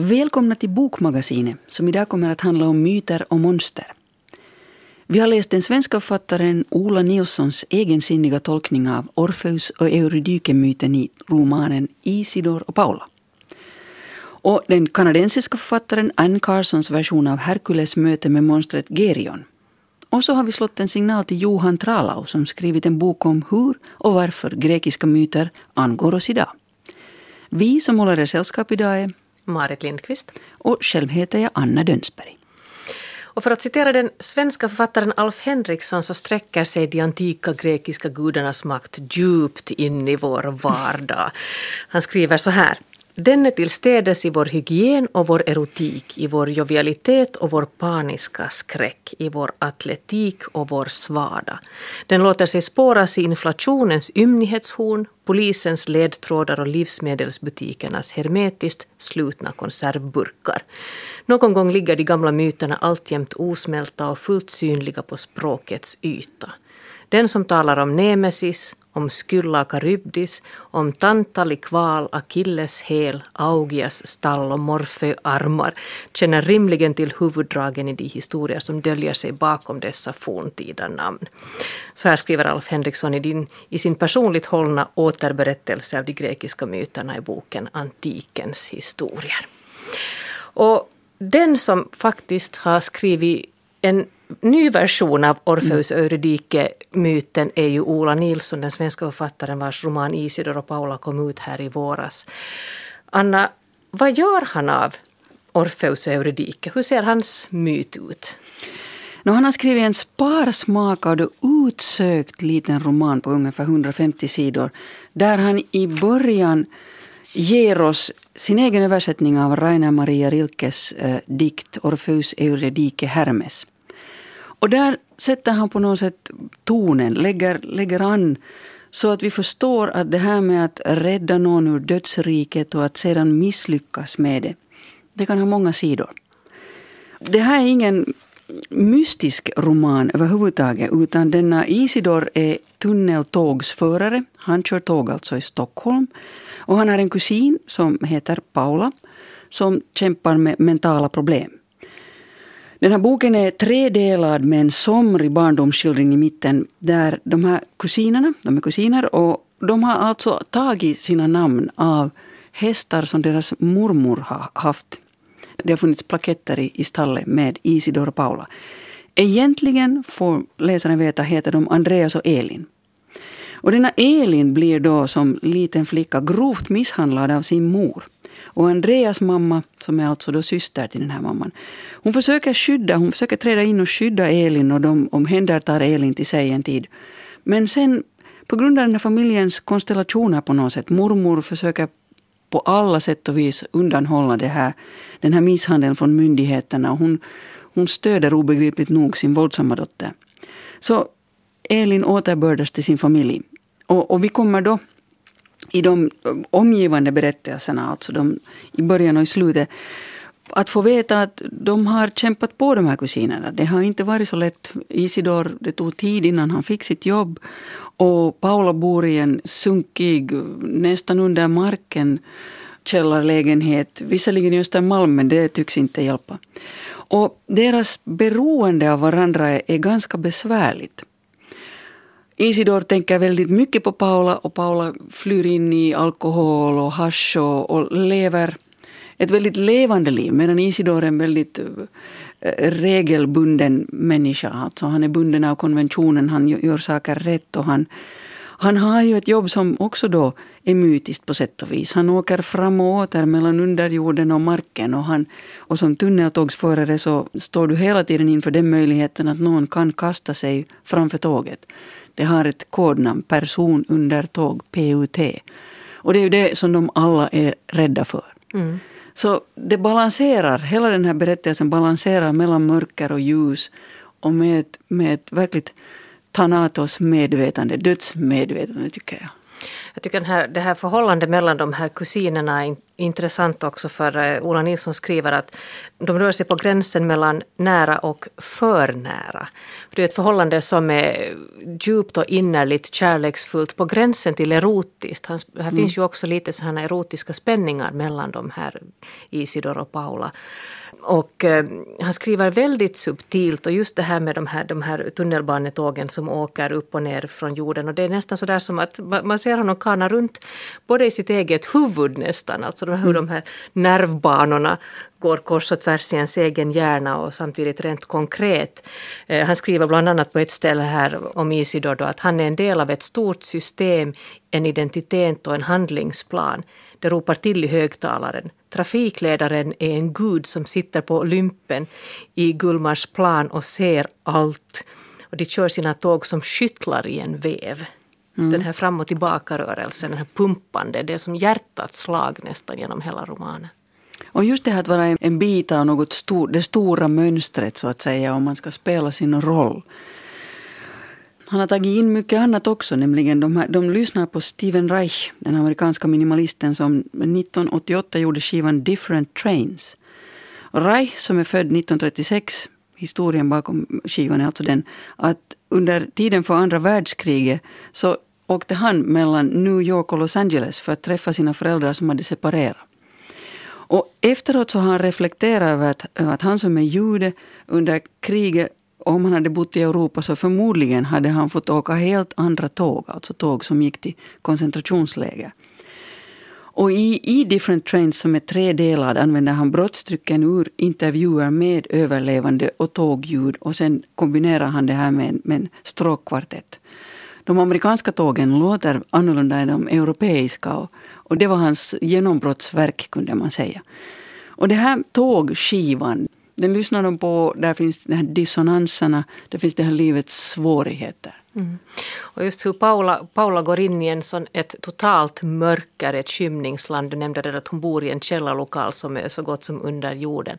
Välkomna till Bokmagasinet som idag kommer att handla om myter och monster. Vi har läst den svenska författaren Ola Nilssons egensinniga tolkning av Orfeus och Eurydike-myten i romanen Isidor och Paula. Och den kanadensiska författaren Anne Carsons version av Herkules möte med monstret Gerion. Och så har vi slått en signal till Johan Tralau som skrivit en bok om hur och varför grekiska myter angår oss idag. Vi som håller er sällskap idag är Marit Lindqvist. Och själv heter jag Anna Dönsberg. Och för att citera den svenska författaren Alf Henriksson så sträcker sig de antika grekiska gudarnas makt djupt in i vår vardag. Han skriver så här. Den är tillstädes i vår hygien och vår erotik, i vår jovialitet och vår paniska skräck, i vår atletik och vår svada. Den låter sig spåras i inflationens ymnighetshorn, polisens ledtrådar och livsmedelsbutikernas hermetiskt slutna konservburkar. Någon gång ligger de gamla myterna alltjämt osmälta och fullt synliga på språkets yta. Den som talar om Nemesis, om Skylla Charybdis, om Tantali kval, Achilles häl, Augias stall och Morfeu armar känner rimligen till huvuddragen i de historier som döljer sig bakom dessa forntida namn. Så här skriver Alf Henriksson i, din, i sin personligt hållna återberättelse av de grekiska myterna i boken Antikens historier. Och den som faktiskt har skrivit en ny version av Orfeus och Eurydike-myten är ju Ola Nilsson, den svenska författaren vars roman Isidor och Paula kom ut här i våras. Anna, vad gör han av Orfeus och Eurydike? Hur ser hans myt ut? No, han har skrivit en sparsmakad och utsökt liten roman på ungefär 150 sidor där han i början ger oss sin egen översättning av Rainer Maria Rilkes eh, dikt Orfeus Eurydike Hermes. Och där sätter han på något sätt tonen, lägger, lägger an så att vi förstår att det här med att rädda någon ur dödsriket och att sedan misslyckas med det, det kan ha många sidor. Det här är ingen mystisk roman överhuvudtaget utan denna Isidor är tunneltågsförare. Han kör tåg alltså i Stockholm. Och han har en kusin som heter Paula som kämpar med mentala problem. Den här boken är tredelad med en somrig barndomsskildring i mitten där de här kusinerna, de är kusiner och de har alltså tagit sina namn av hästar som deras mormor har haft. Det har funnits plaketter i, i stallet med Isidor och Paula. Egentligen, får läsaren veta, heter de Andreas och Elin. Och denna Elin blir då som liten flicka grovt misshandlad av sin mor. Och Andreas mamma, som är alltså då syster till den här mamman, hon försöker skydda, hon försöker träda in och skydda Elin och de omhändertar Elin till sig en tid. Men sen på grund av den här familjens konstellationer på något sätt, mormor försöker på alla sätt och vis undanhålla det här, den här misshandeln från myndigheterna. Hon, hon stöder obegripligt nog sin våldsamma dotter. Så Elin återbördas till sin familj. Och, och vi kommer då i de omgivande berättelserna, alltså de, i början och i slutet, att få veta att de har kämpat på de här kusinerna. Det har inte varit så lätt. Isidor, det tog tid innan han fick sitt jobb. Och Paula bor i en sunkig, nästan under marken källarlägenhet. Visserligen i Östermalm, men det tycks inte hjälpa. Och deras beroende av varandra är ganska besvärligt. Isidor tänker väldigt mycket på Paula och Paula flyr in i alkohol och hasch och, och lever ett väldigt levande liv medan Isidor är en väldigt eh, regelbunden människa. Alltså han är bunden av konventionen, han gör saker rätt och han, han har ju ett jobb som också då är mytiskt på sätt och vis. Han åker fram och åter mellan underjorden och marken och, han, och som tunneltågsförare så står du hela tiden inför den möjligheten att någon kan kasta sig framför tåget. Det har ett kodnamn, person under tåg, PUT. Och det är ju det som de alla är rädda för. Mm. Så det balanserar, hela den här berättelsen balanserar mellan mörker och ljus och med ett, med ett verkligt Thanatos medvetande, dödsmedvetande tycker jag. Jag tycker den här, det här förhållandet mellan de här kusinerna är intressant också för uh, Ola Nilsson skriver att de rör sig på gränsen mellan nära och för nära. För det är ett förhållande som är djupt och innerligt kärleksfullt på gränsen till erotiskt. här mm. finns ju också lite sådana erotiska spänningar mellan de här Isidor och Paula. Och eh, han skriver väldigt subtilt och just det här med de här, de här tunnelbanetågen som åker upp och ner från jorden och det är nästan så där som att man ser honom kana runt både i sitt eget huvud nästan, alltså de, hur de här nervbanorna går kors och tvärs i ens egen hjärna och samtidigt rent konkret. Eh, han skriver bland annat på ett ställe här om Isidor då att han är en del av ett stort system, en identitet och en handlingsplan. Det ropar till i högtalaren. Trafikledaren är en gud som sitter på Olympen i Gullmarsplan och ser allt. Och de kör sina tåg som skyttlar i en väv. Mm. Den här fram och tillbaka-rörelsen, den här pumpande, det är som hjärtats slag nästan genom hela romanen. Och just det här att vara en bit av något stor, det stora mönstret så att säga, om man ska spela sin roll. Han har tagit in mycket annat också, nämligen de, här, de lyssnar på Steven Reich, den amerikanska minimalisten som 1988 gjorde skivan Different Trains. Och Reich som är född 1936, historien bakom skivan är alltså den att under tiden för andra världskriget så åkte han mellan New York och Los Angeles för att träffa sina föräldrar som hade separerat. Och efteråt så har han reflekterat över att, över att han som är jude under kriget om han hade bott i Europa så förmodligen hade han fått åka helt andra tåg, alltså tåg som gick till koncentrationsläger. Och i, i Different Trains som är tredelad använder han brottstycken ur intervjuer med överlevande och tågljud och sen kombinerar han det här med, med en stråkkvartett. De amerikanska tågen låter annorlunda än de europeiska och, och det var hans genombrottsverk kunde man säga. Och det här tågskivan den lyssnar de på, där finns de här dissonanserna, där finns det här livets svårigheter. Mm. Och just hur Paula, Paula går in i en sån, ett totalt mörker, ett skymningsland. Du nämnde redan att hon bor i en källarlokal som är så gott som under jorden.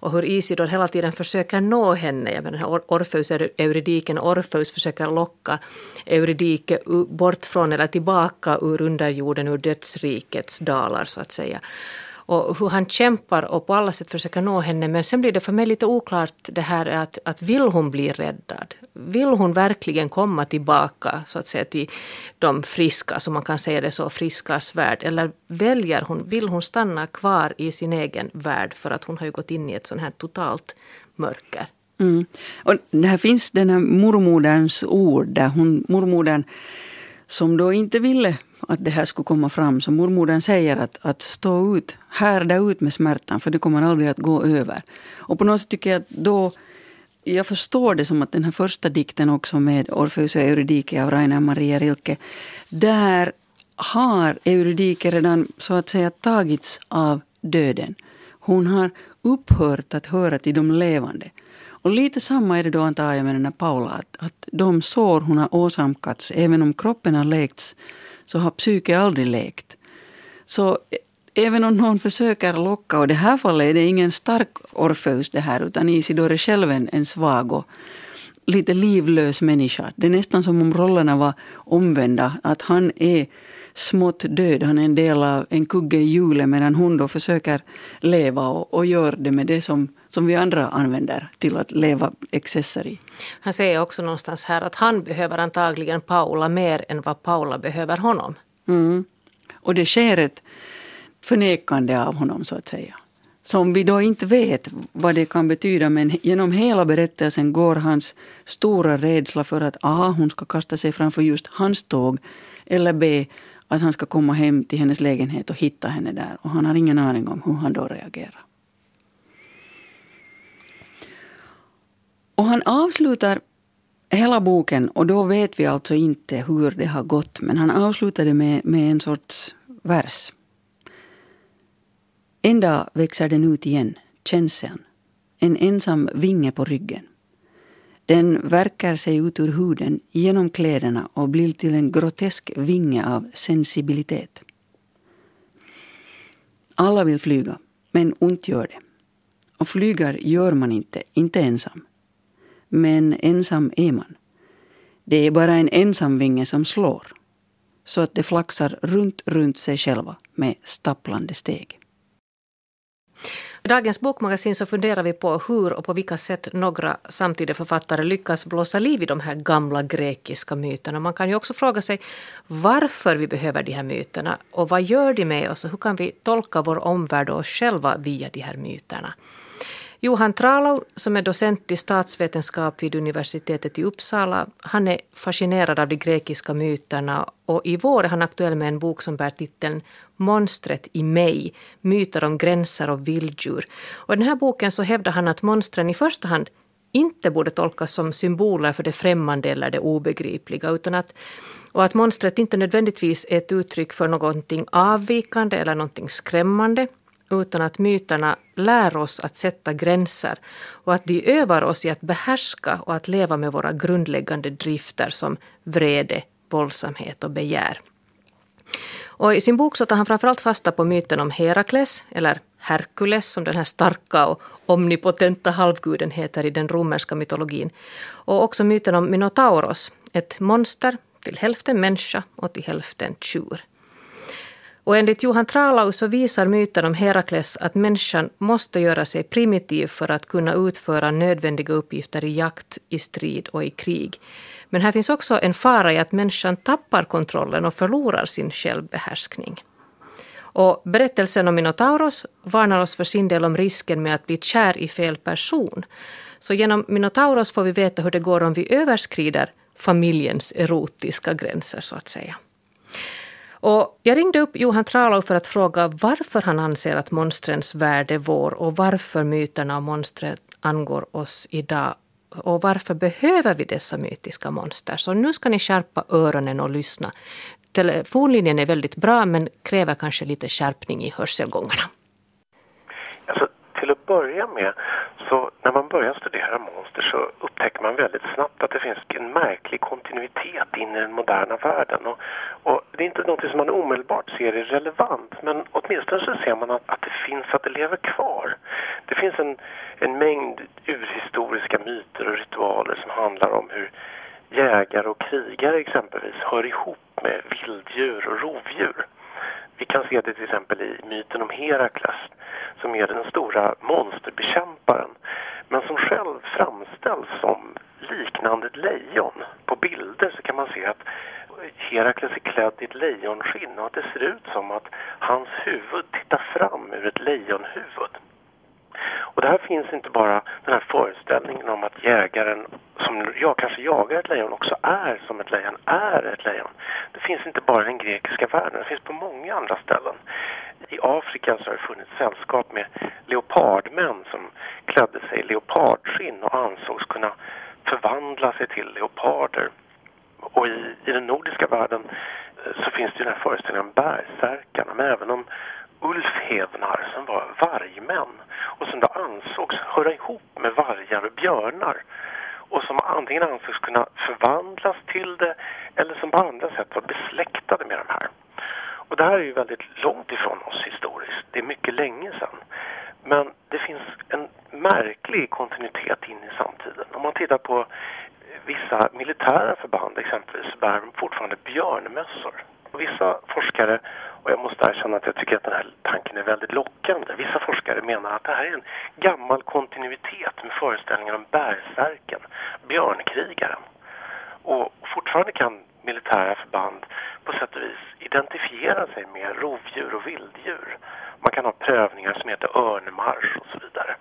Och hur Isidor hela tiden försöker nå henne. Jag menar, Orfeus, Euridiken, Orfeus försöker locka Eurydike bort från eller tillbaka ur underjorden, ur dödsrikets dalar så att säga och hur han kämpar och på alla sätt försöker nå henne. Men sen blir det för mig lite oklart det här att, att vill hon bli räddad? Vill hon verkligen komma tillbaka så att säga till de friska, som man kan säga det så, friskas värld? Eller väljer hon, vill hon stanna kvar i sin egen värld för att hon har ju gått in i ett sånt här totalt mörker? Mm. Och här finns den här mormoderns ord där hon, mormodern som då inte ville att det här skulle komma fram. Så mormodern säger att, att stå ut, härda ut med smärtan för det kommer aldrig att gå över. Och på något sätt tycker jag att då jag förstår det som att den här första dikten också med Orfeus och Eurydike av Rainer Maria Rilke. Där har Eurydike redan så att säga tagits av döden. Hon har upphört att höra till de levande. Och lite samma är det då antar jag med den här Paula. Att, att de sår hon har åsamkats, även om kroppen har läkts, så har psyket aldrig lekt. Så även om någon försöker locka, och i det här fallet är det ingen stark Orfeus det här, utan Isidor är själv en, en svag och lite livlös människa. Det är nästan som om rollerna var omvända, att han är smått död. Han är en del av en kugge i hjulet medan hon då försöker leva och, och gör det med det som, som vi andra använder till att leva excesser i. Han säger också någonstans här att han behöver antagligen Paula mer än vad Paula behöver honom. Mm. Och det sker ett förnekande av honom så att säga. Som vi då inte vet vad det kan betyda men genom hela berättelsen går hans stora rädsla för att A. hon ska kasta sig framför just hans tåg eller B att han ska komma hem till hennes lägenhet och hitta henne där. Och han har ingen aning om hur han då reagerar. Och han avslutar hela boken, och då vet vi alltså inte hur det har gått, men han avslutade med, med en sorts vers. En dag växer den ut igen, känseln. En ensam vinge på ryggen. Den verkar sig ut ur huden genom kläderna och blir till en grotesk vinge av sensibilitet. Alla vill flyga, men ont gör det. Och flyger gör man inte, inte ensam. Men ensam är man. Det är bara en ensam vinge som slår. så att de flaxar runt, runt sig själva med stapplande steg. I dagens bokmagasin så funderar vi på hur och på vilka sätt några samtida författare lyckas blåsa liv i de här gamla grekiska myterna. Man kan ju också fråga sig varför vi behöver de här myterna och vad gör de med oss och hur kan vi tolka vår omvärld och oss själva via de här myterna. Johan Tralow, som är docent i statsvetenskap vid universitetet i Uppsala, han är fascinerad av de grekiska myterna och i vår är han aktuell med en bok som bär titeln Monstret i mig, myter om gränser och vilddjur. Och I den här boken så hävdar han att monstren i första hand inte borde tolkas som symboler för det främmande eller det obegripliga, utan att, och att monstret inte nödvändigtvis är ett uttryck för någonting avvikande eller någonting skrämmande, utan att myterna lär oss att sätta gränser och att de övar oss i att behärska och att leva med våra grundläggande drifter som vrede, våldsamhet och begär. Och I sin bok så tar han framförallt fasta på myten om Herakles, eller Herkules som den här starka och omnipotenta halvguden heter i den romerska mytologin. Och också myten om Minotauros, ett monster till hälften människa och till hälften tjur. Och enligt Johan Tralau så visar myten om Herakles att människan måste göra sig primitiv för att kunna utföra nödvändiga uppgifter i jakt, i strid och i krig. Men här finns också en fara i att människan tappar kontrollen och förlorar sin självbehärskning. Och berättelsen om Minotauros varnar oss för sin del om risken med att bli kär i fel person. Så genom Minotauros får vi veta hur det går om vi överskrider familjens erotiska gränser så att säga. Och jag ringde upp Johan Tralow för att fråga varför han anser att monstrens värld är vår och varför myterna om monstret angår oss idag och varför behöver vi dessa mytiska monster? Så nu ska ni skärpa öronen och lyssna. Telefonlinjen är väldigt bra men kräver kanske lite skärpning i hörselgångarna. Börja med så när man börjar studera monster så upptäcker man väldigt snabbt att det finns en märklig kontinuitet in i den moderna världen. Och, och det är inte något som man omedelbart ser är relevant men åtminstone så ser man att, att det finns, att det lever kvar. Det finns en, en mängd urhistoriska myter och ritualer som handlar om hur jägare och krigare exempelvis hör ihop med vilddjur och rovdjur. Vi kan se det till exempel i myten om Herakles som är den stora monsterbekämparen men som själv framställs som liknande ett lejon. På bilder så kan man se att Herakles är klädd i ett lejonskinn och att det ser ut som att hans huvud tittar fram ur ett lejonhuvud. Och där finns inte bara den här föreställningen om att jägaren, som jag kanske jagar ett lejon, också är som ett lejon, är ett lejon. Det finns inte bara i den grekiska världen, det finns på många andra ställen. I Afrika så har det funnits sällskap med leopardmän som klädde sig i leopardskinn och ansågs kunna förvandla sig till leoparder. Och i, i den nordiska världen eh, så finns det ju den här föreställningen om bärsärkarna, men även om Ulf Hednar, som var vargmän och som då ansågs höra ihop med vargar och björnar och som antingen ansågs kunna förvandlas till det eller som på andra sätt var besläktade med de här. Och det här är ju väldigt långt ifrån oss historiskt. Det är mycket länge sedan. Men det finns en märklig kontinuitet in i samtiden. Om man tittar på vissa militära förband exempelvis så bär de fortfarande björnmössor. Och vissa forskare, och jag måste erkänna att jag tycker att den här tanken är väldigt lockande. Vissa forskare menar att det här är en gammal kontinuitet med föreställningen om bärsärken, björnkrigaren. Och fortfarande kan militära förband på sätt och vis identifiera sig med rovdjur och vilddjur. Man kan ha prövningar som heter örnmarsch och så vidare.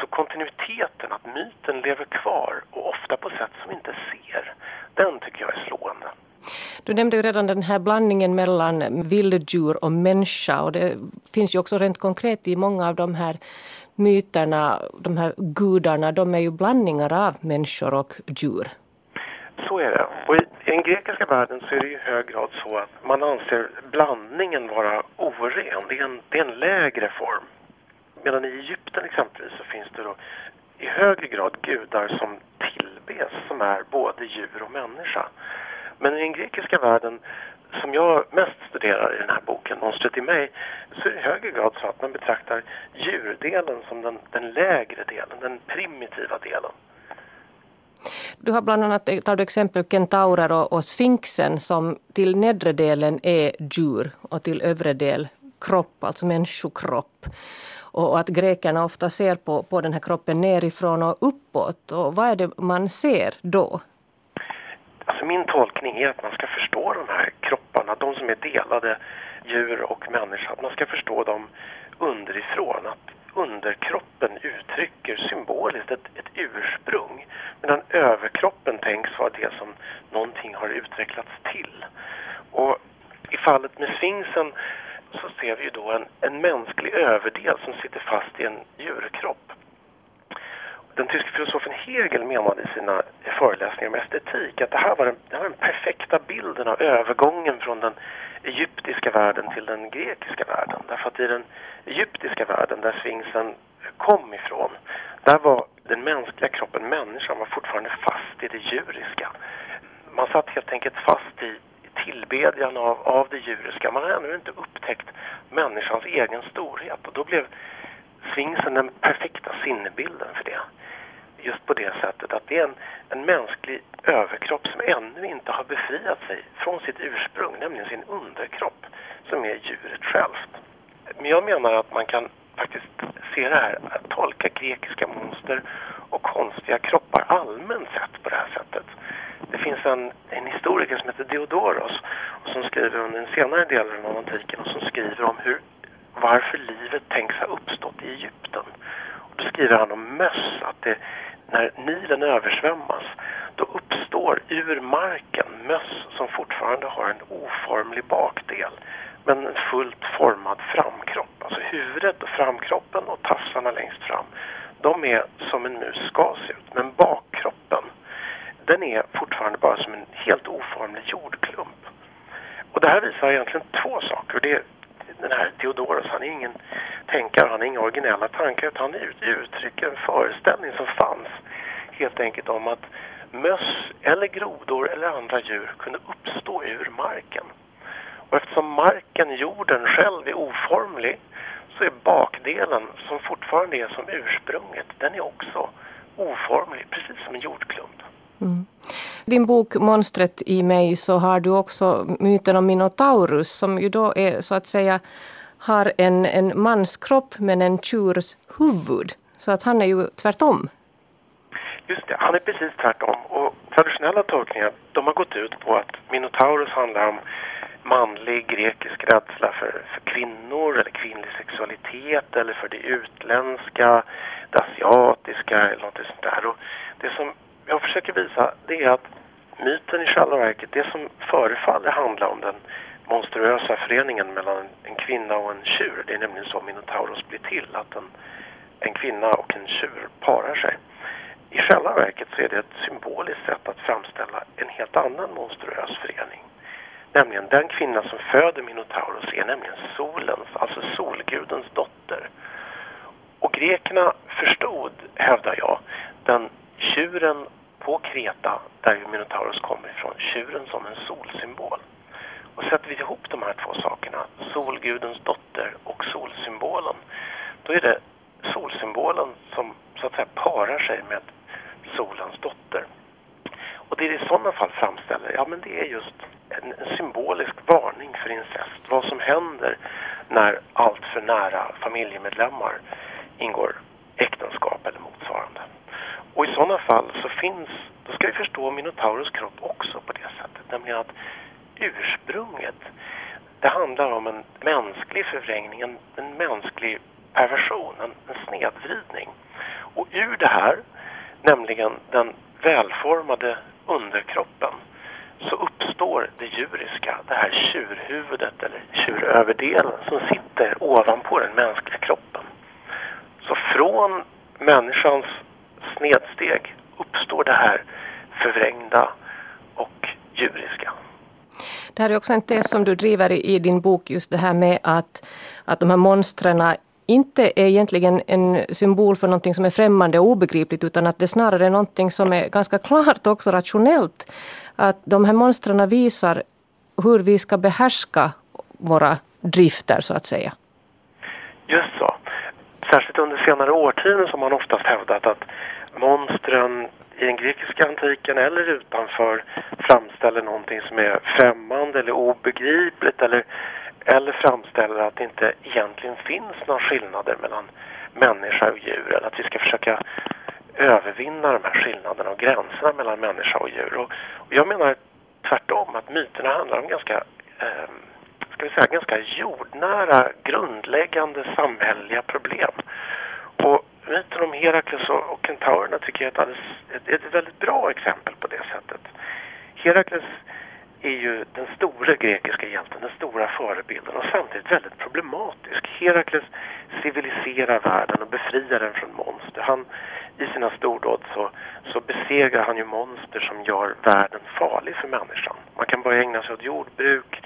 Så kontinuiteten, att myten lever kvar och ofta på sätt som vi inte ser, den tycker jag är slående. Du nämnde ju redan den här blandningen mellan vilddjur och människa och det finns ju också rent konkret i många av de här myterna, de här gudarna, de är ju blandningar av människor och djur. Så är det. Och i, den grekiska världen så är det i hög grad så att man anser blandningen vara oren. Det är en, det är en lägre form. Medan i Egypten exempelvis så finns det då i högre grad gudar som tillbes som är både djur och människa. Men i den grekiska världen som jag mest studerar i den här boken, Monstret i mig, så är det i högre grad så att man betraktar djurdelen som den, den lägre delen, den primitiva delen. Du har bland annat tar du exempel kentaurer och, och sfinxen som till nedre delen är djur och till övre del kropp, alltså människokropp. Och, och att grekerna ofta ser på, på den här kroppen nerifrån och uppåt. Och vad är det man ser då? Alltså min tolkning är att man ska förstå de här kropparna, de som är delade, djur och människa, att man ska förstå dem underifrån. Att underkroppen uttrycker symboliskt ett, ett ursprung medan överkroppen tänks vara det som någonting har utvecklats till. Och i fallet med sfinxen så ser vi ju då en, en mänsklig överdel som sitter fast i en djurkropp. Den tyske filosofen Hegel menade i sina föreläsningar om estetik att det här var den, det var den perfekta bilden av övergången från den egyptiska världen till den grekiska världen. Därför att i den egyptiska världen, där sfinxen kom ifrån, där var den mänskliga kroppen, människan, var fortfarande fast i det djuriska. Man satt helt enkelt fast i tillbedjan av, av det djuriska. Man har ännu inte upptäckt människans egen storhet och då blev sfinxen den perfekta sinnebilden för det. Just på det sättet att det är en, en mänsklig överkropp som ännu inte har befriat sig från sitt ursprung, nämligen sin underkropp, som är djuret självt. Men jag menar att man kan faktiskt se det här, att tolka grekiska monster och konstiga kroppar allmänt sett på det här sättet. Det finns en, en historiker som heter Diodoros och som skriver under den senare delen av antiken och som skriver om hur, varför livet tänks ha uppstått i Egypten. Och då skriver han om möss, att det, när Nilen översvämmas då uppstår ur marken möss som fortfarande har en oformlig bakdel men en fullt formad framkropp. Alltså huvudet och framkroppen och tassarna längst fram. De är som en mus ska se ut, men bakkroppen den är fortfarande bara som en helt oformlig jordklump. Och det här visar egentligen två saker. Det är den här Theodoros, han är ingen tänkare, han har inga originella tankar utan han uttrycker en föreställning som fanns helt enkelt om att möss eller grodor eller andra djur kunde uppstå ur marken. Och eftersom marken, jorden själv, är oformlig så är bakdelen, som fortfarande är som ursprunget, den är också oformlig, precis som en jordklump. Mm. Din bok Monstret i mig så har du också myten om Minotaurus som ju då är så att säga har en, en manskropp men en tjurs huvud. Så att han är ju tvärtom. Just det, han är precis tvärtom. Och traditionella tolkningar de har gått ut på att Minotaurus handlar om manlig grekisk rädsla för, för kvinnor eller kvinnlig sexualitet eller för det utländska, det asiatiska eller något sånt där. Och det som jag försöker visa det är att myten i själva verket, det som förefaller handla om den monstruösa föreningen mellan en kvinna och en tjur, det är nämligen så Minotauros blir till, att en, en kvinna och en tjur parar sig. I själva verket så är det ett symboliskt sätt att framställa en helt annan monstruös förening. Nämligen den kvinna som föder Minotauros är nämligen solens, alltså solgudens dotter. Och grekerna förstod, hävdar jag, den tjuren på Kreta, där Minotauros kommer ifrån, tjuren som en solsymbol. Och sätter vi ihop de här två sakerna, solgudens dotter och solsymbolen, då är det solsymbolen som så att säga parar sig med solens dotter. Och det det i sådana fall framställer, ja men det är just en, en symbolisk varning för incest. Vad som händer när allt för nära familjemedlemmar ingår äktenskap eller motsvarande. Och i sådana fall så finns, då ska vi förstå Minotaurus kropp också på det sättet. Nämligen att ursprunget, det handlar om en mänsklig förvrängning, en, en mänsklig perversion, en, en snedvridning. Och ur det här, nämligen den välformade underkroppen, så uppstår det djuriska, det här tjurhuvudet eller tjuröverdelen som sitter ovanpå den mänskliga kroppen. Så från människans snedsteg uppstår det här förvrängda och djuriska. Det här är också en tes som du driver i, din bok, just det här med att, att de här monstren inte är egentligen en symbol för någonting som är främmande och obegripligt utan att det snarare är någonting som är ganska klart också rationellt. Att de här monstren visar hur vi ska behärska våra drifter så att säga. Just så. Särskilt under senare årtionden som man oftast hävdat att monstren i den grekiska antiken eller utanför framställer någonting som är främmande eller obegripligt eller, eller framställer att det inte egentligen finns några skillnader mellan människa och djur eller att vi ska försöka övervinna de här skillnaderna och gränserna mellan människa och djur. Och, och jag menar tvärtom att myterna handlar om ganska eh, ska vi säga, ganska jordnära, grundläggande samhälleliga problem. Och myten om Herakles och, och kentaurerna tycker jag är ett, alldeles, ett, ett väldigt bra exempel på det sättet. Herakles är ju den stora grekiska hjälten, den stora förebilden och samtidigt väldigt problematisk. Herakles civiliserar världen och befriar den från monster. Han, I sina stordåd så, så besegrar han ju monster som gör världen farlig för människan. Man kan börja ägna sig åt jordbruk,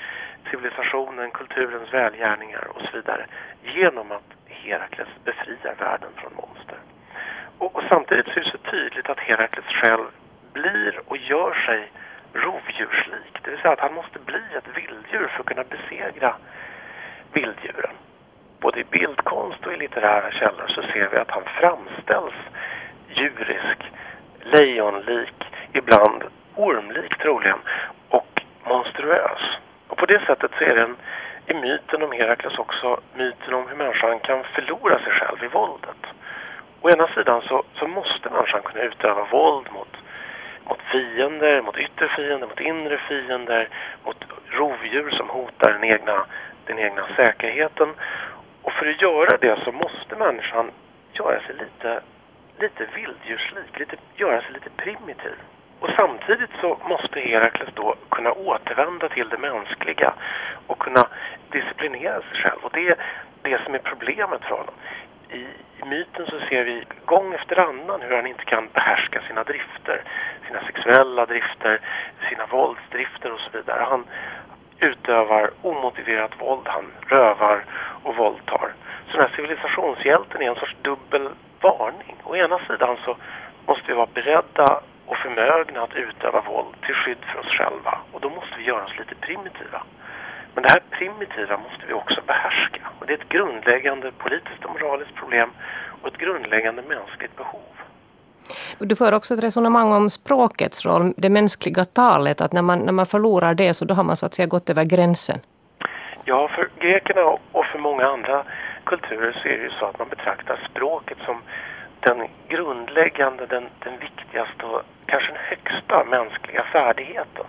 civilisationen, kulturens välgärningar och så vidare genom att Herakles befriar världen från monster. Och, och samtidigt så är det så tydligt att Herakles själv blir och gör sig rovdjurslik. Det vill säga att han måste bli ett vilddjur för att kunna besegra vilddjuren. Både i bildkonst och i litterära källor så ser vi att han framställs djurisk, lejonlik, ibland ormlik troligen och monstruös. Och på det sättet så är det en är myten om Herakles också myten om hur människan kan förlora sig själv i våldet. Å ena sidan så, så måste människan kunna utöva våld mot, mot fiender, mot yttre fiender, mot inre fiender, mot rovdjur som hotar den egna, den egna säkerheten. Och för att göra det så måste människan göra sig lite, lite vilddjurslik, lite, göra sig lite primitiv. Och samtidigt så måste Herakles då kunna återvända till det mänskliga och kunna disciplinera sig själv. Och det är det som är problemet för honom. I, I myten så ser vi gång efter annan hur han inte kan behärska sina drifter. Sina sexuella drifter, sina våldsdrifter och så vidare. Han utövar omotiverat våld. Han rövar och våldtar. Så den här civilisationshjälten är en sorts dubbel varning. Å ena sidan så måste vi vara beredda och förmögna att utöva våld till skydd för oss själva. Och då måste vi göra oss lite primitiva. Men det här primitiva måste vi också behärska. Och det är ett grundläggande politiskt och moraliskt problem och ett grundläggande mänskligt behov. Du för också ett resonemang om språkets roll, det mänskliga talet. Att när man, när man förlorar det så då har man så att säga gått över gränsen. Ja, för grekerna och för många andra kulturer så är det ju så att man betraktar språket som den grundläggande, den, den viktigaste och kanske den högsta mänskliga färdigheten.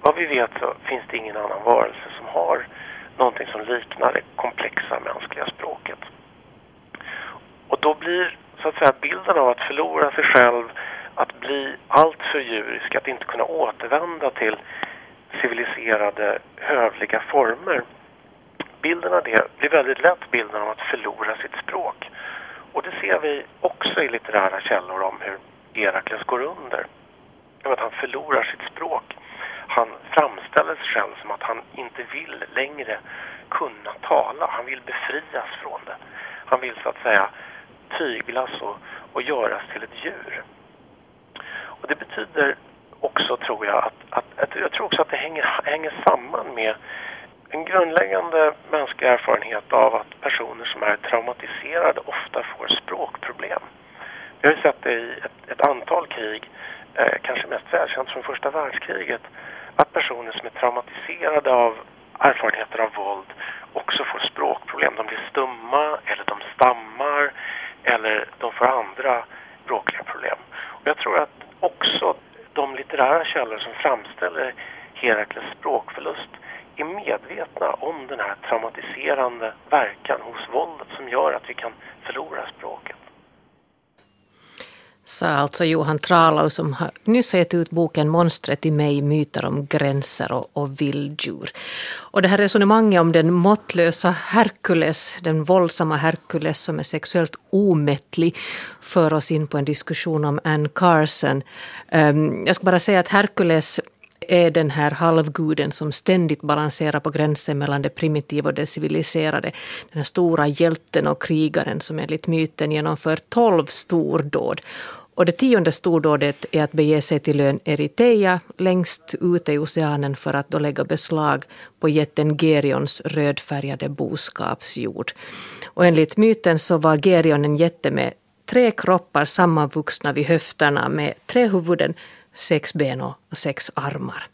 Vad vi vet så finns det ingen annan varelse som har någonting som liknar det komplexa mänskliga språket. Och då blir så att säga bilden av att förlora sig själv, att bli alltför djurisk, att inte kunna återvända till civiliserade, hövliga former. Bilden av det blir väldigt lätt bilden av att förlora sitt språk. Och det ser vi också i litterära källor om hur Herakles går under. Att han förlorar sitt språk. Han framställer sig själv som att han inte vill längre kunna tala. Han vill befrias från det. Han vill så att säga tyglas och, och göras till ett djur. Och det betyder också, tror jag, att, att, att jag tror också att det hänger, hänger samman med en grundläggande mänsklig erfarenhet av att personer som är traumatiserade ofta får språkproblem. Vi har ju sett det i ett, ett antal krig, eh, kanske mest välkänt från första världskriget, att personer som är traumatiserade av erfarenheter av våld också får språkproblem. De blir stumma eller de stammar eller de får andra språkliga problem. Och jag tror att också de litterära källor som framställer Herakles språkförlust är medvetna om den här traumatiserande verkan hos våldet som gör att vi kan förlora språket. Sa alltså Johan Tralau som har nyss har gett ut boken Monstret i mig, myter om gränser och, och vilddjur. Och det här resonemanget om den måttlösa Herkules, den våldsamma Herkules som är sexuellt omättlig, för oss in på en diskussion om Anne Carson. Um, jag ska bara säga att Herkules är den här halvguden som ständigt balanserar på gränsen mellan det primitiva och det civiliserade. Den här stora hjälten och krigaren som enligt myten genomför tolv stordåd. Och det tionde stordådet är att bege sig till ön Eritrea längst ute i oceanen för att då lägga beslag på jätten Gerions rödfärgade boskapsjord. Och enligt myten så var Gerion en jätte med tre kroppar sammanvuxna vid höfterna med tre huvuden, sex ben och sex armar.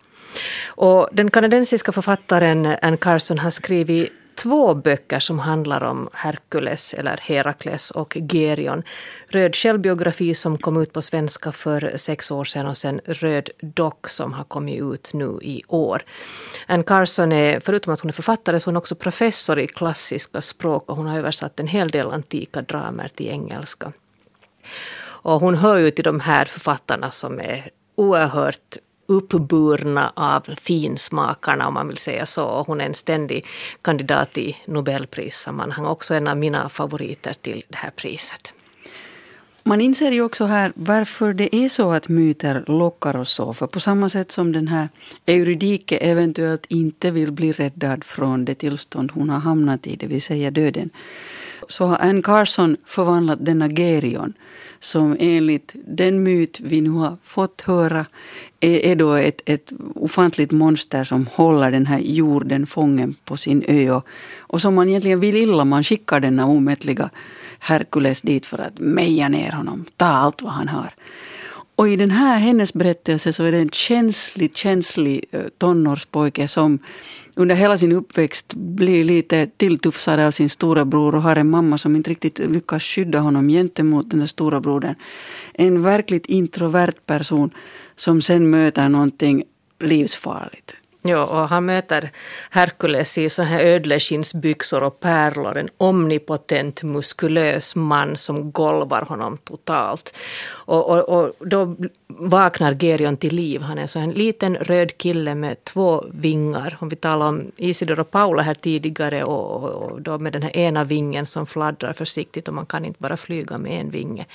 Och den kanadensiska författaren Anne Carson har skrivit två böcker som handlar om Herkules eller Herakles och Gerion. Röd självbiografi som kom ut på svenska för sex år sedan och sen Röd dock som har kommit ut nu i år. Anne Carson är, förutom att hon är författare, så hon är också professor i klassiska språk och hon har översatt en hel del antika dramer till engelska. Och hon hör ju till de här författarna som är oerhört uppburna av finsmakarna om man vill säga så. hon är en ständig kandidat i Nobelprissammanhang. Också en av mina favoriter till det här priset. Man inser ju också här varför det är så att myter lockar oss så. För på samma sätt som den här Eurydike eventuellt inte vill bli räddad från det tillstånd hon har hamnat i, det vill säga döden, så har Anne Carson förvandlat denna Gerion som enligt den myt vi nu har fått höra är, är då ett, ett ofantligt monster som håller den här jorden fången på sin ö och, och som man egentligen vill illa. Man skickar denna omättliga Herkules dit för att meja ner honom, ta allt vad han har. Och i den här hennes berättelse så är det en känslig, känslig eh, tonårspojke som under hela sin uppväxt blir lite tilltufsad av sin storebror och har en mamma som inte riktigt lyckas skydda honom gentemot den där stora brodern. En verkligt introvert person som sen möter någonting livsfarligt. Ja, och han möter Herkules i så här ödleskinsbyxor och pärlor. En omnipotent muskulös man som golvar honom totalt. Och, och, och då vaknar Gerion till liv. Han är så en liten röd kille med två vingar. Om vi talar om Isidor och Paula här tidigare och, och då med den här ena vingen som fladdrar försiktigt och man kan inte bara flyga med en vinge.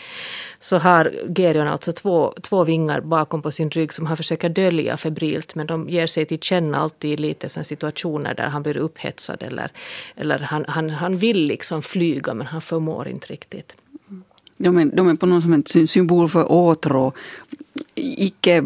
Så har Gerion alltså två, två vingar bakom på sin rygg som han försöker dölja febrilt men de ger sig till känna alltid lite sådana situationer där han blir upphetsad eller, eller han, han, han vill liksom flyga men han förmår inte riktigt. De är, de är på något sätt symbol för åtrå. Icke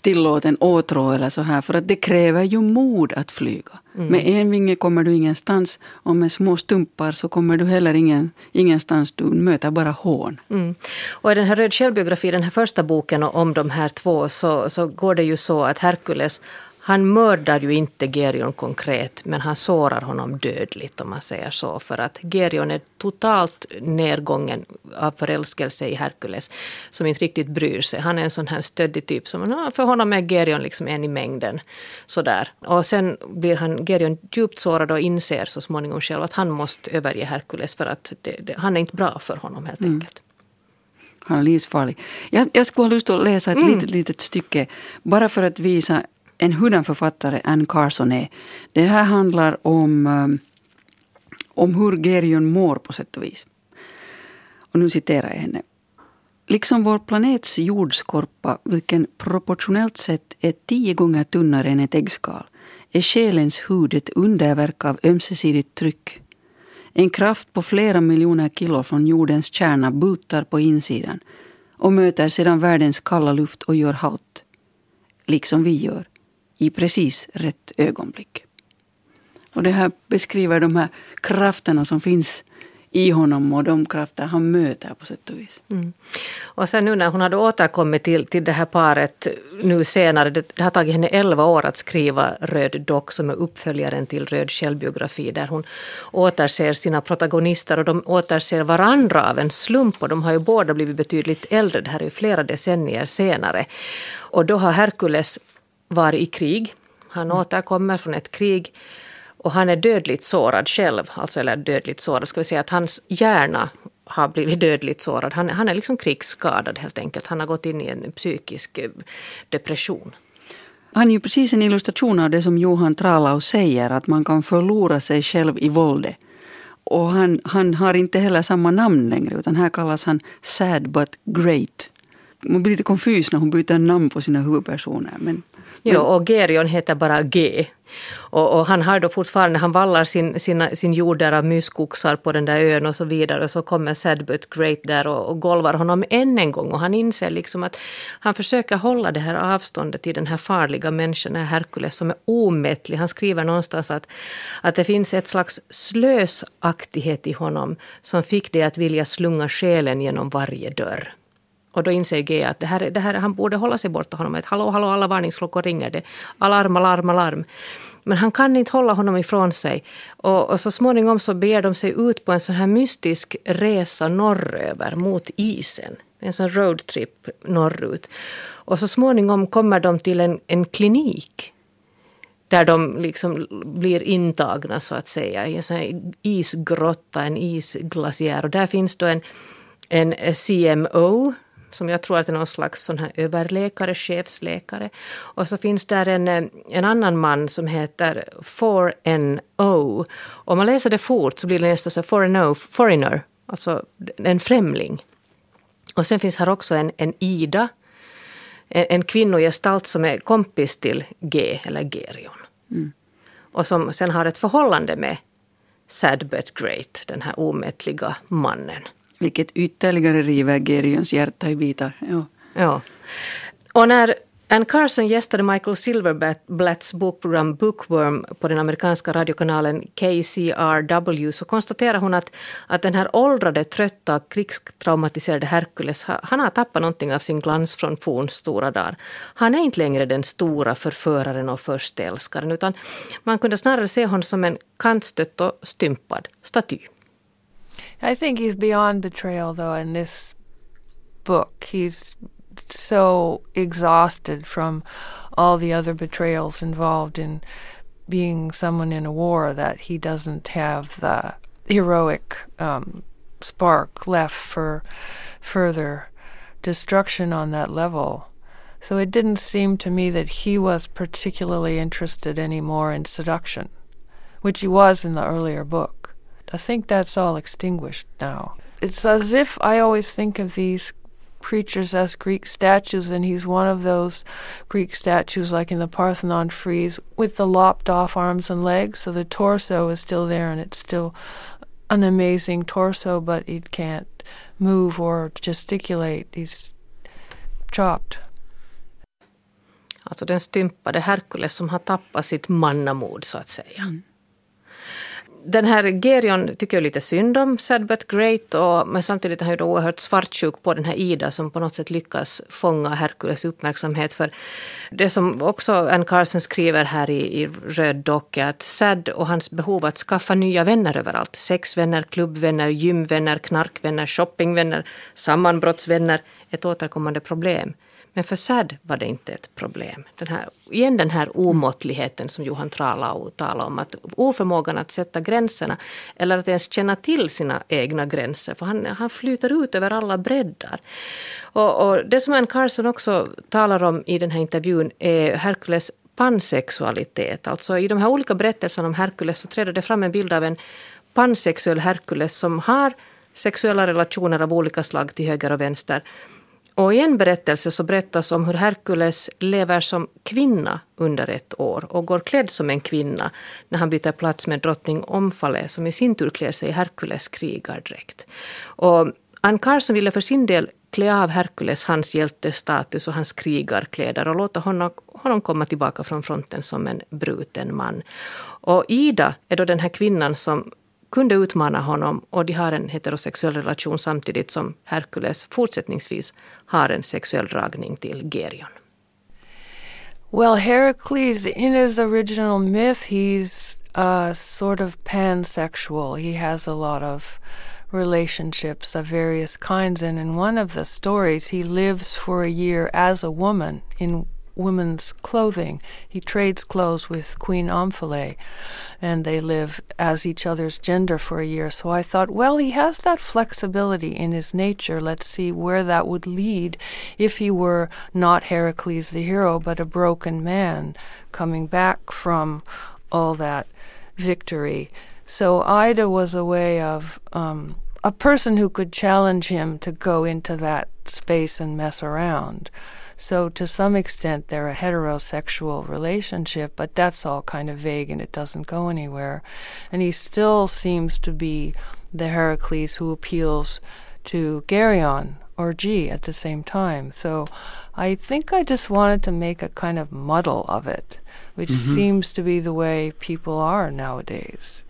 tillåten åtrå eller så här. För att det kräver ju mod att flyga. Mm. Med en vinge kommer du ingenstans och med små stumpar så kommer du heller ingen, ingenstans. Du möter bara hån. Mm. Och i den här Röd självbiografi, den här första boken om de här två, så, så går det ju så att Herkules han mördar ju inte Gerion konkret, men han sårar honom dödligt om man säger så. För att Gerion är totalt nedgången av förälskelse i Herkules, som inte riktigt bryr sig. Han är en sån här stöddig typ, som, för honom är Gerion liksom en i mängden. Sådär. Och sen blir han, Gerion djupt sårad och inser så småningom själv att han måste överge Herkules, för att det, det, han är inte bra för honom helt mm. enkelt. Han är livsfarlig. Jag, jag skulle ha lust att läsa ett mm. litet, litet stycke, bara för att visa en hurdan författare Anne Carson är. Det här handlar om, um, om hur Gerion mår på sätt och vis. Och nu citerar jag henne. Liksom vår planets jordskorpa, vilken proportionellt sett är tio gånger tunnare än ett äggskal, är själens hud ett underverk av ömsesidigt tryck. En kraft på flera miljoner kilo från jordens kärna bultar på insidan och möter sedan världens kalla luft och gör halt. Liksom vi gör i precis rätt ögonblick. Och det här beskriver de här krafterna som finns i honom och de krafter han möter på sätt och vis. Mm. Och sen nu när hon hade återkommit till, till det här paret nu senare, det, det har tagit henne 11 år att skriva Röd dock som är uppföljaren till Röd självbiografi där hon återser sina protagonister och de återser varandra av en slump och de har ju båda blivit betydligt äldre, det här är ju flera decennier senare. Och då har Herkules varit i krig. Han mm. återkommer från ett krig och han är dödligt sårad själv. Alltså, eller dödligt sårad, ska vi säga att hans hjärna har blivit dödligt sårad. Han, han är liksom krigsskadad helt enkelt. Han har gått in i en psykisk eh, depression. Han är ju precis en illustration av det som Johan Tralau säger, att man kan förlora sig själv i våldet. Och han, han har inte heller samma namn längre, utan här kallas han Sad but Great. man blir lite konfys när hon byter namn på sina huvudpersoner. Men, Ja, och Gerion heter bara G. Och, och, han har då fortfarande, han vallar sin, sina, sin jord där av myskoxar på den där ön och så vidare. Och så kommer Sadbut Great där och, och golvar honom än en gång. Och han inser liksom att han försöker hålla det här avståndet till den här farliga människan, den här Herkules, som är omättlig. Han skriver någonstans att, att det finns ett slags slösaktighet i honom som fick det att vilja slunga själen genom varje dörr. Och då inser G att det här, det här, han borde hålla sig borta honom. Att hallå, hallå, alla varningsklockor ringer. Det. Alarm, alarm, alarm. Men han kan inte hålla honom ifrån sig. Och, och så småningom så beger de sig ut på en sån här mystisk resa norröver mot isen. En sån roadtrip norrut. Och så småningom kommer de till en, en klinik där de liksom blir intagna så att säga i en sån här isgrotta, en isglaciär. Och där finns då en, en CMO som jag tror att är någon slags sån här överläkare, chefsläkare. Och så finns där en, eh, en annan man som heter 4NO. Om man läser det fort så blir det nästan så 4NO, foreigner, alltså en främling. Och sen finns här också en, en Ida, en, en kvinnogestalt som är kompis till G, eller Gerion. Mm. Och som sen har ett förhållande med Sad but Great, den här omättliga mannen. Vilket ytterligare river Gerions hjärta i bitar. Ja. ja. Och när Ann Carson gästade Michael Silverblatts bokprogram Bookworm på den amerikanska radiokanalen KCRW så konstaterar hon att, att den här åldrade, trötta, krigstraumatiserade Herkules han har tappat någonting av sin glans från forns stora dagar. Han är inte längre den stora förföraren och förstälskaren utan man kunde snarare se honom som en kantstött och stympad staty. I think he's beyond betrayal, though, in this book. He's so exhausted from all the other betrayals involved in being someone in a war that he doesn't have the heroic um, spark left for further destruction on that level. So it didn't seem to me that he was particularly interested anymore in seduction, which he was in the earlier book. I think that's all extinguished now. It's as if I always think of these creatures as Greek statues, and he's one of those Greek statues, like in the Parthenon frieze, with the lopped off arms and legs. So the torso is still there, and it's still an amazing torso, but it can't move or gesticulate. He's chopped. Alltså den stympade Herkules som har tappat sitt mannamod så att säga. Mm. Den här Gerion tycker jag lite synd om, sad but great, och, men samtidigt är han ju då oerhört svartsjuk på den här Ida som på något sätt lyckas fånga Herkules uppmärksamhet. För det som också Ann Carson skriver här i, i Röd är att Sad och hans behov att skaffa nya vänner överallt, sexvänner, klubbvänner, gymvänner, knarkvänner, shoppingvänner, sammanbrottsvänner, ett återkommande problem. Men för SAD var det inte ett problem. Den här, igen den här omåttligheten som Johan Tralau talade om. Att oförmågan att sätta gränserna eller att ens känna till sina egna gränser. För han, han flyter ut över alla breddar. Och, och det som Ann Carson också talar om i den här intervjun är Herkules pansexualitet. Alltså i de här olika berättelserna om Herkules så träder det fram en bild av en pansexuell Herkules som har sexuella relationer av olika slag till höger och vänster och i en berättelse så berättas om hur Herkules lever som kvinna under ett år och går klädd som en kvinna när han byter plats med drottning Omfale som i sin tur klär sig i Herkules krigardräkt. Och Ann Carson ville för sin del klä av Herkules hans hjältestatus och hans krigarkläder och låta honom, honom komma tillbaka från fronten som en bruten man. Och Ida är då den här kvinnan som kunde utmana honom och de har en heterosexuell relation samtidigt som Herkules fortsättningsvis har en sexuell dragning till Gerion. Well, Heracles, in his original myth, he's uh, sort of pansexual. He has a lot of relationships of various kinds, and in one of the stories, he lives for a year as a woman in women's clothing. He trades clothes with Queen Omphale, and they live as each other's gender for a year. So I thought, well, he has that flexibility in his nature. Let's see where that would lead if he were not Heracles the hero, but a broken man coming back from all that victory. So Ida was a way of um, a person who could challenge him to go into that space and mess around. So to some extent, they're a heterosexual relationship, but that's all kind of vague and it doesn't go anywhere. And he still seems to be the Heracles who appeals to Geryon or G at the same time. So I think I just wanted to make a kind of muddle of it, which mm-hmm. seems to be the way people are nowadays.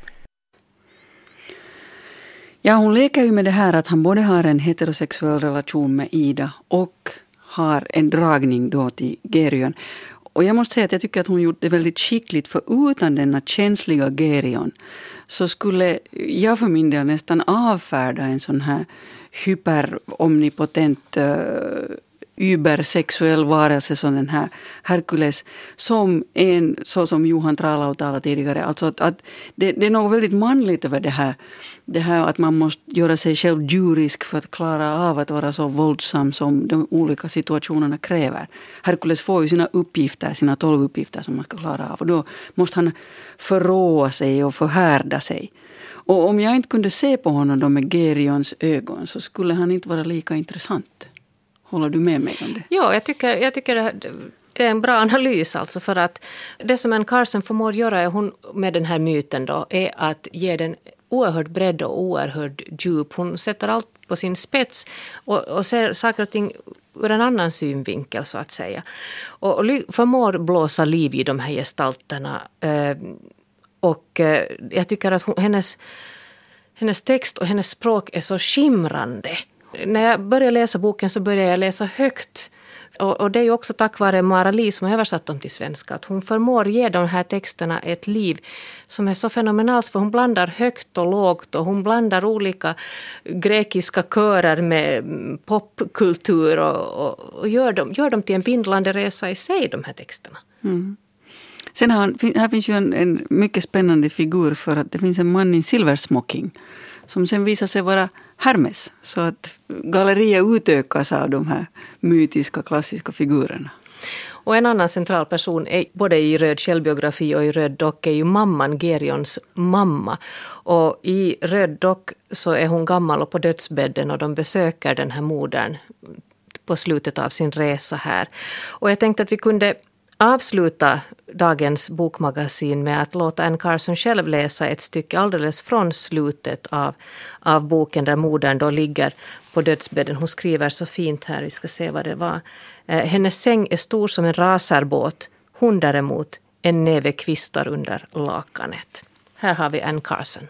Ja, hon leker ju med det här att han både har en heterosexuell relation med Ida och har en dragning då till Gerion. Och jag måste säga att jag tycker att hon gjort det väldigt skickligt för utan denna känsliga Gerion så skulle jag för min del nästan avfärda en sån här hyperomnipotent uh, übersexuell varelse som den här Herkules, som en, så som Johan Tralau talade tidigare, alltså att, att det, det, är något väldigt manligt över det här. Det här att man måste göra sig själv djurisk för att klara av att vara så våldsam som de olika situationerna kräver. Herkules får ju sina uppgifter, sina tolv uppgifter som man ska klara av och då måste han förråa sig och förhärda sig. Och om jag inte kunde se på honom då med Gerions ögon så skulle han inte vara lika intressant. Håller du med mig om det? Ja, jag tycker, jag tycker det är en bra analys alltså för att det som en Carson förmår göra är hon, med den här myten då, är att ge den oerhört bredd och oerhört djup. Hon sätter allt på sin spets och, och ser saker och ting ur en annan synvinkel så att säga. Och, och förmår blåsa liv i de här gestalterna. Eh, och eh, jag tycker att hon, hennes, hennes text och hennes språk är så skimrande när jag började läsa boken så började jag läsa högt. Och, och det är ju också tack vare Mara Li som har översatt dem till svenska. Att hon förmår ge de här texterna ett liv som är så fenomenalt. För hon blandar högt och lågt och hon blandar olika grekiska körer med popkultur och, och, och gör, dem, gör dem till en vindlande resa i sig, de här texterna. Mm. Sen har, här finns ju en, en mycket spännande figur för att det finns en man i silversmocking som sen visar sig vara Hermes. Så att galleriet utökas av de här mytiska klassiska figurerna. Och en annan central person, är, både i Röd självbiografi och i Röd dock, är ju mamman, Gerions mamma. Och i Röd dock så är hon gammal och på dödsbädden och de besöker den här modern på slutet av sin resa här. Och jag tänkte att vi kunde avsluta dagens bokmagasin med att låta Anne Carson själv läsa ett stycke alldeles från slutet av, av boken där modern då ligger på dödsbädden. Hon skriver så fint här, vi ska se vad det var. Eh, Hennes säng är stor som en raserbåt. Hon däremot en näve kvistar under lakanet. Här har vi Anne Carson.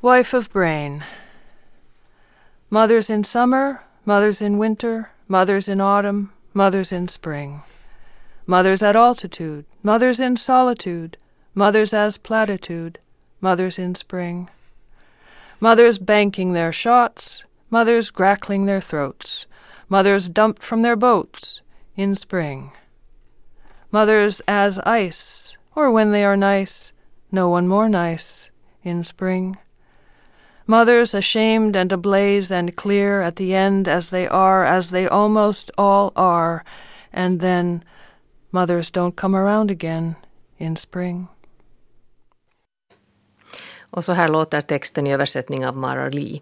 Wife of Brain Mothers in summer, mothers in winter, mothers in autumn, mothers in spring. Mothers at altitude, mothers in solitude, mothers as platitude, mothers in spring. Mothers banking their shots, mothers grackling their throats, mothers dumped from their boats in spring. Mothers as ice, or when they are nice, no one more nice, in spring. Mothers ashamed and ablaze and clear at the end as they are, as they almost all are, and then mothers don't come around again in spring. Och så här låter texten i översättning av Mara Lee.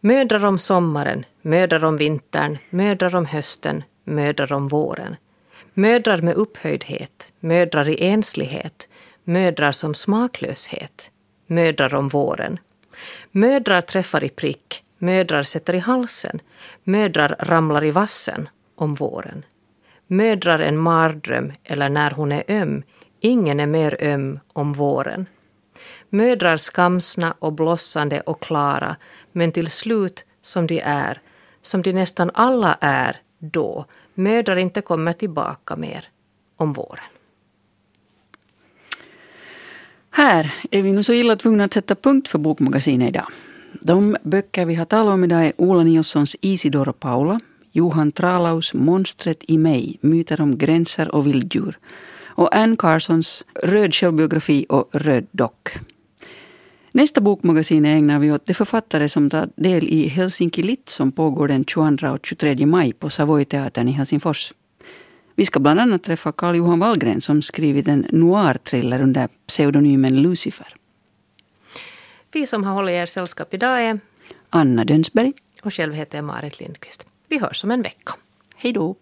Mödrar om sommaren, mödrar om vintern, mödrar om hösten, mödrar om våren. Mödrar med upphöjdhet, mödrar i enslighet, mödrar som smaklöshet, mödrar om våren. Mödrar träffar i prick, mödrar sätter i halsen, mödrar ramlar i vassen om våren. Mödrar en mardröm eller när hon är öm, ingen är mer öm om våren. Mödrar skamsna och blossande och klara, men till slut som de är, som de nästan alla är då, mödrar inte kommer tillbaka mer om våren. Här är vi nu så illa tvungna att sätta punkt för Bokmagasinet idag. De böcker vi har talat om idag är Ola Nilssons Isidor och Paula, Johan Tralaus Monstret i mig, myter om gränser och vilddjur och Anne Carsons Röd självbiografi och Röd dock. Nästa bokmagasin ägnar vi åt de författare som tar del i Helsinki Lit som pågår den 22 och 23 maj på Savoy-teatern i Helsingfors. Vi ska bland annat träffa Carl Johan Wallgren som skrivit en noir-thriller under pseudonymen Lucifer. Vi som har hållit er sällskap idag är Anna Dönsberg. och själv heter jag Marit Lindqvist. Vi hörs om en vecka. Hej då.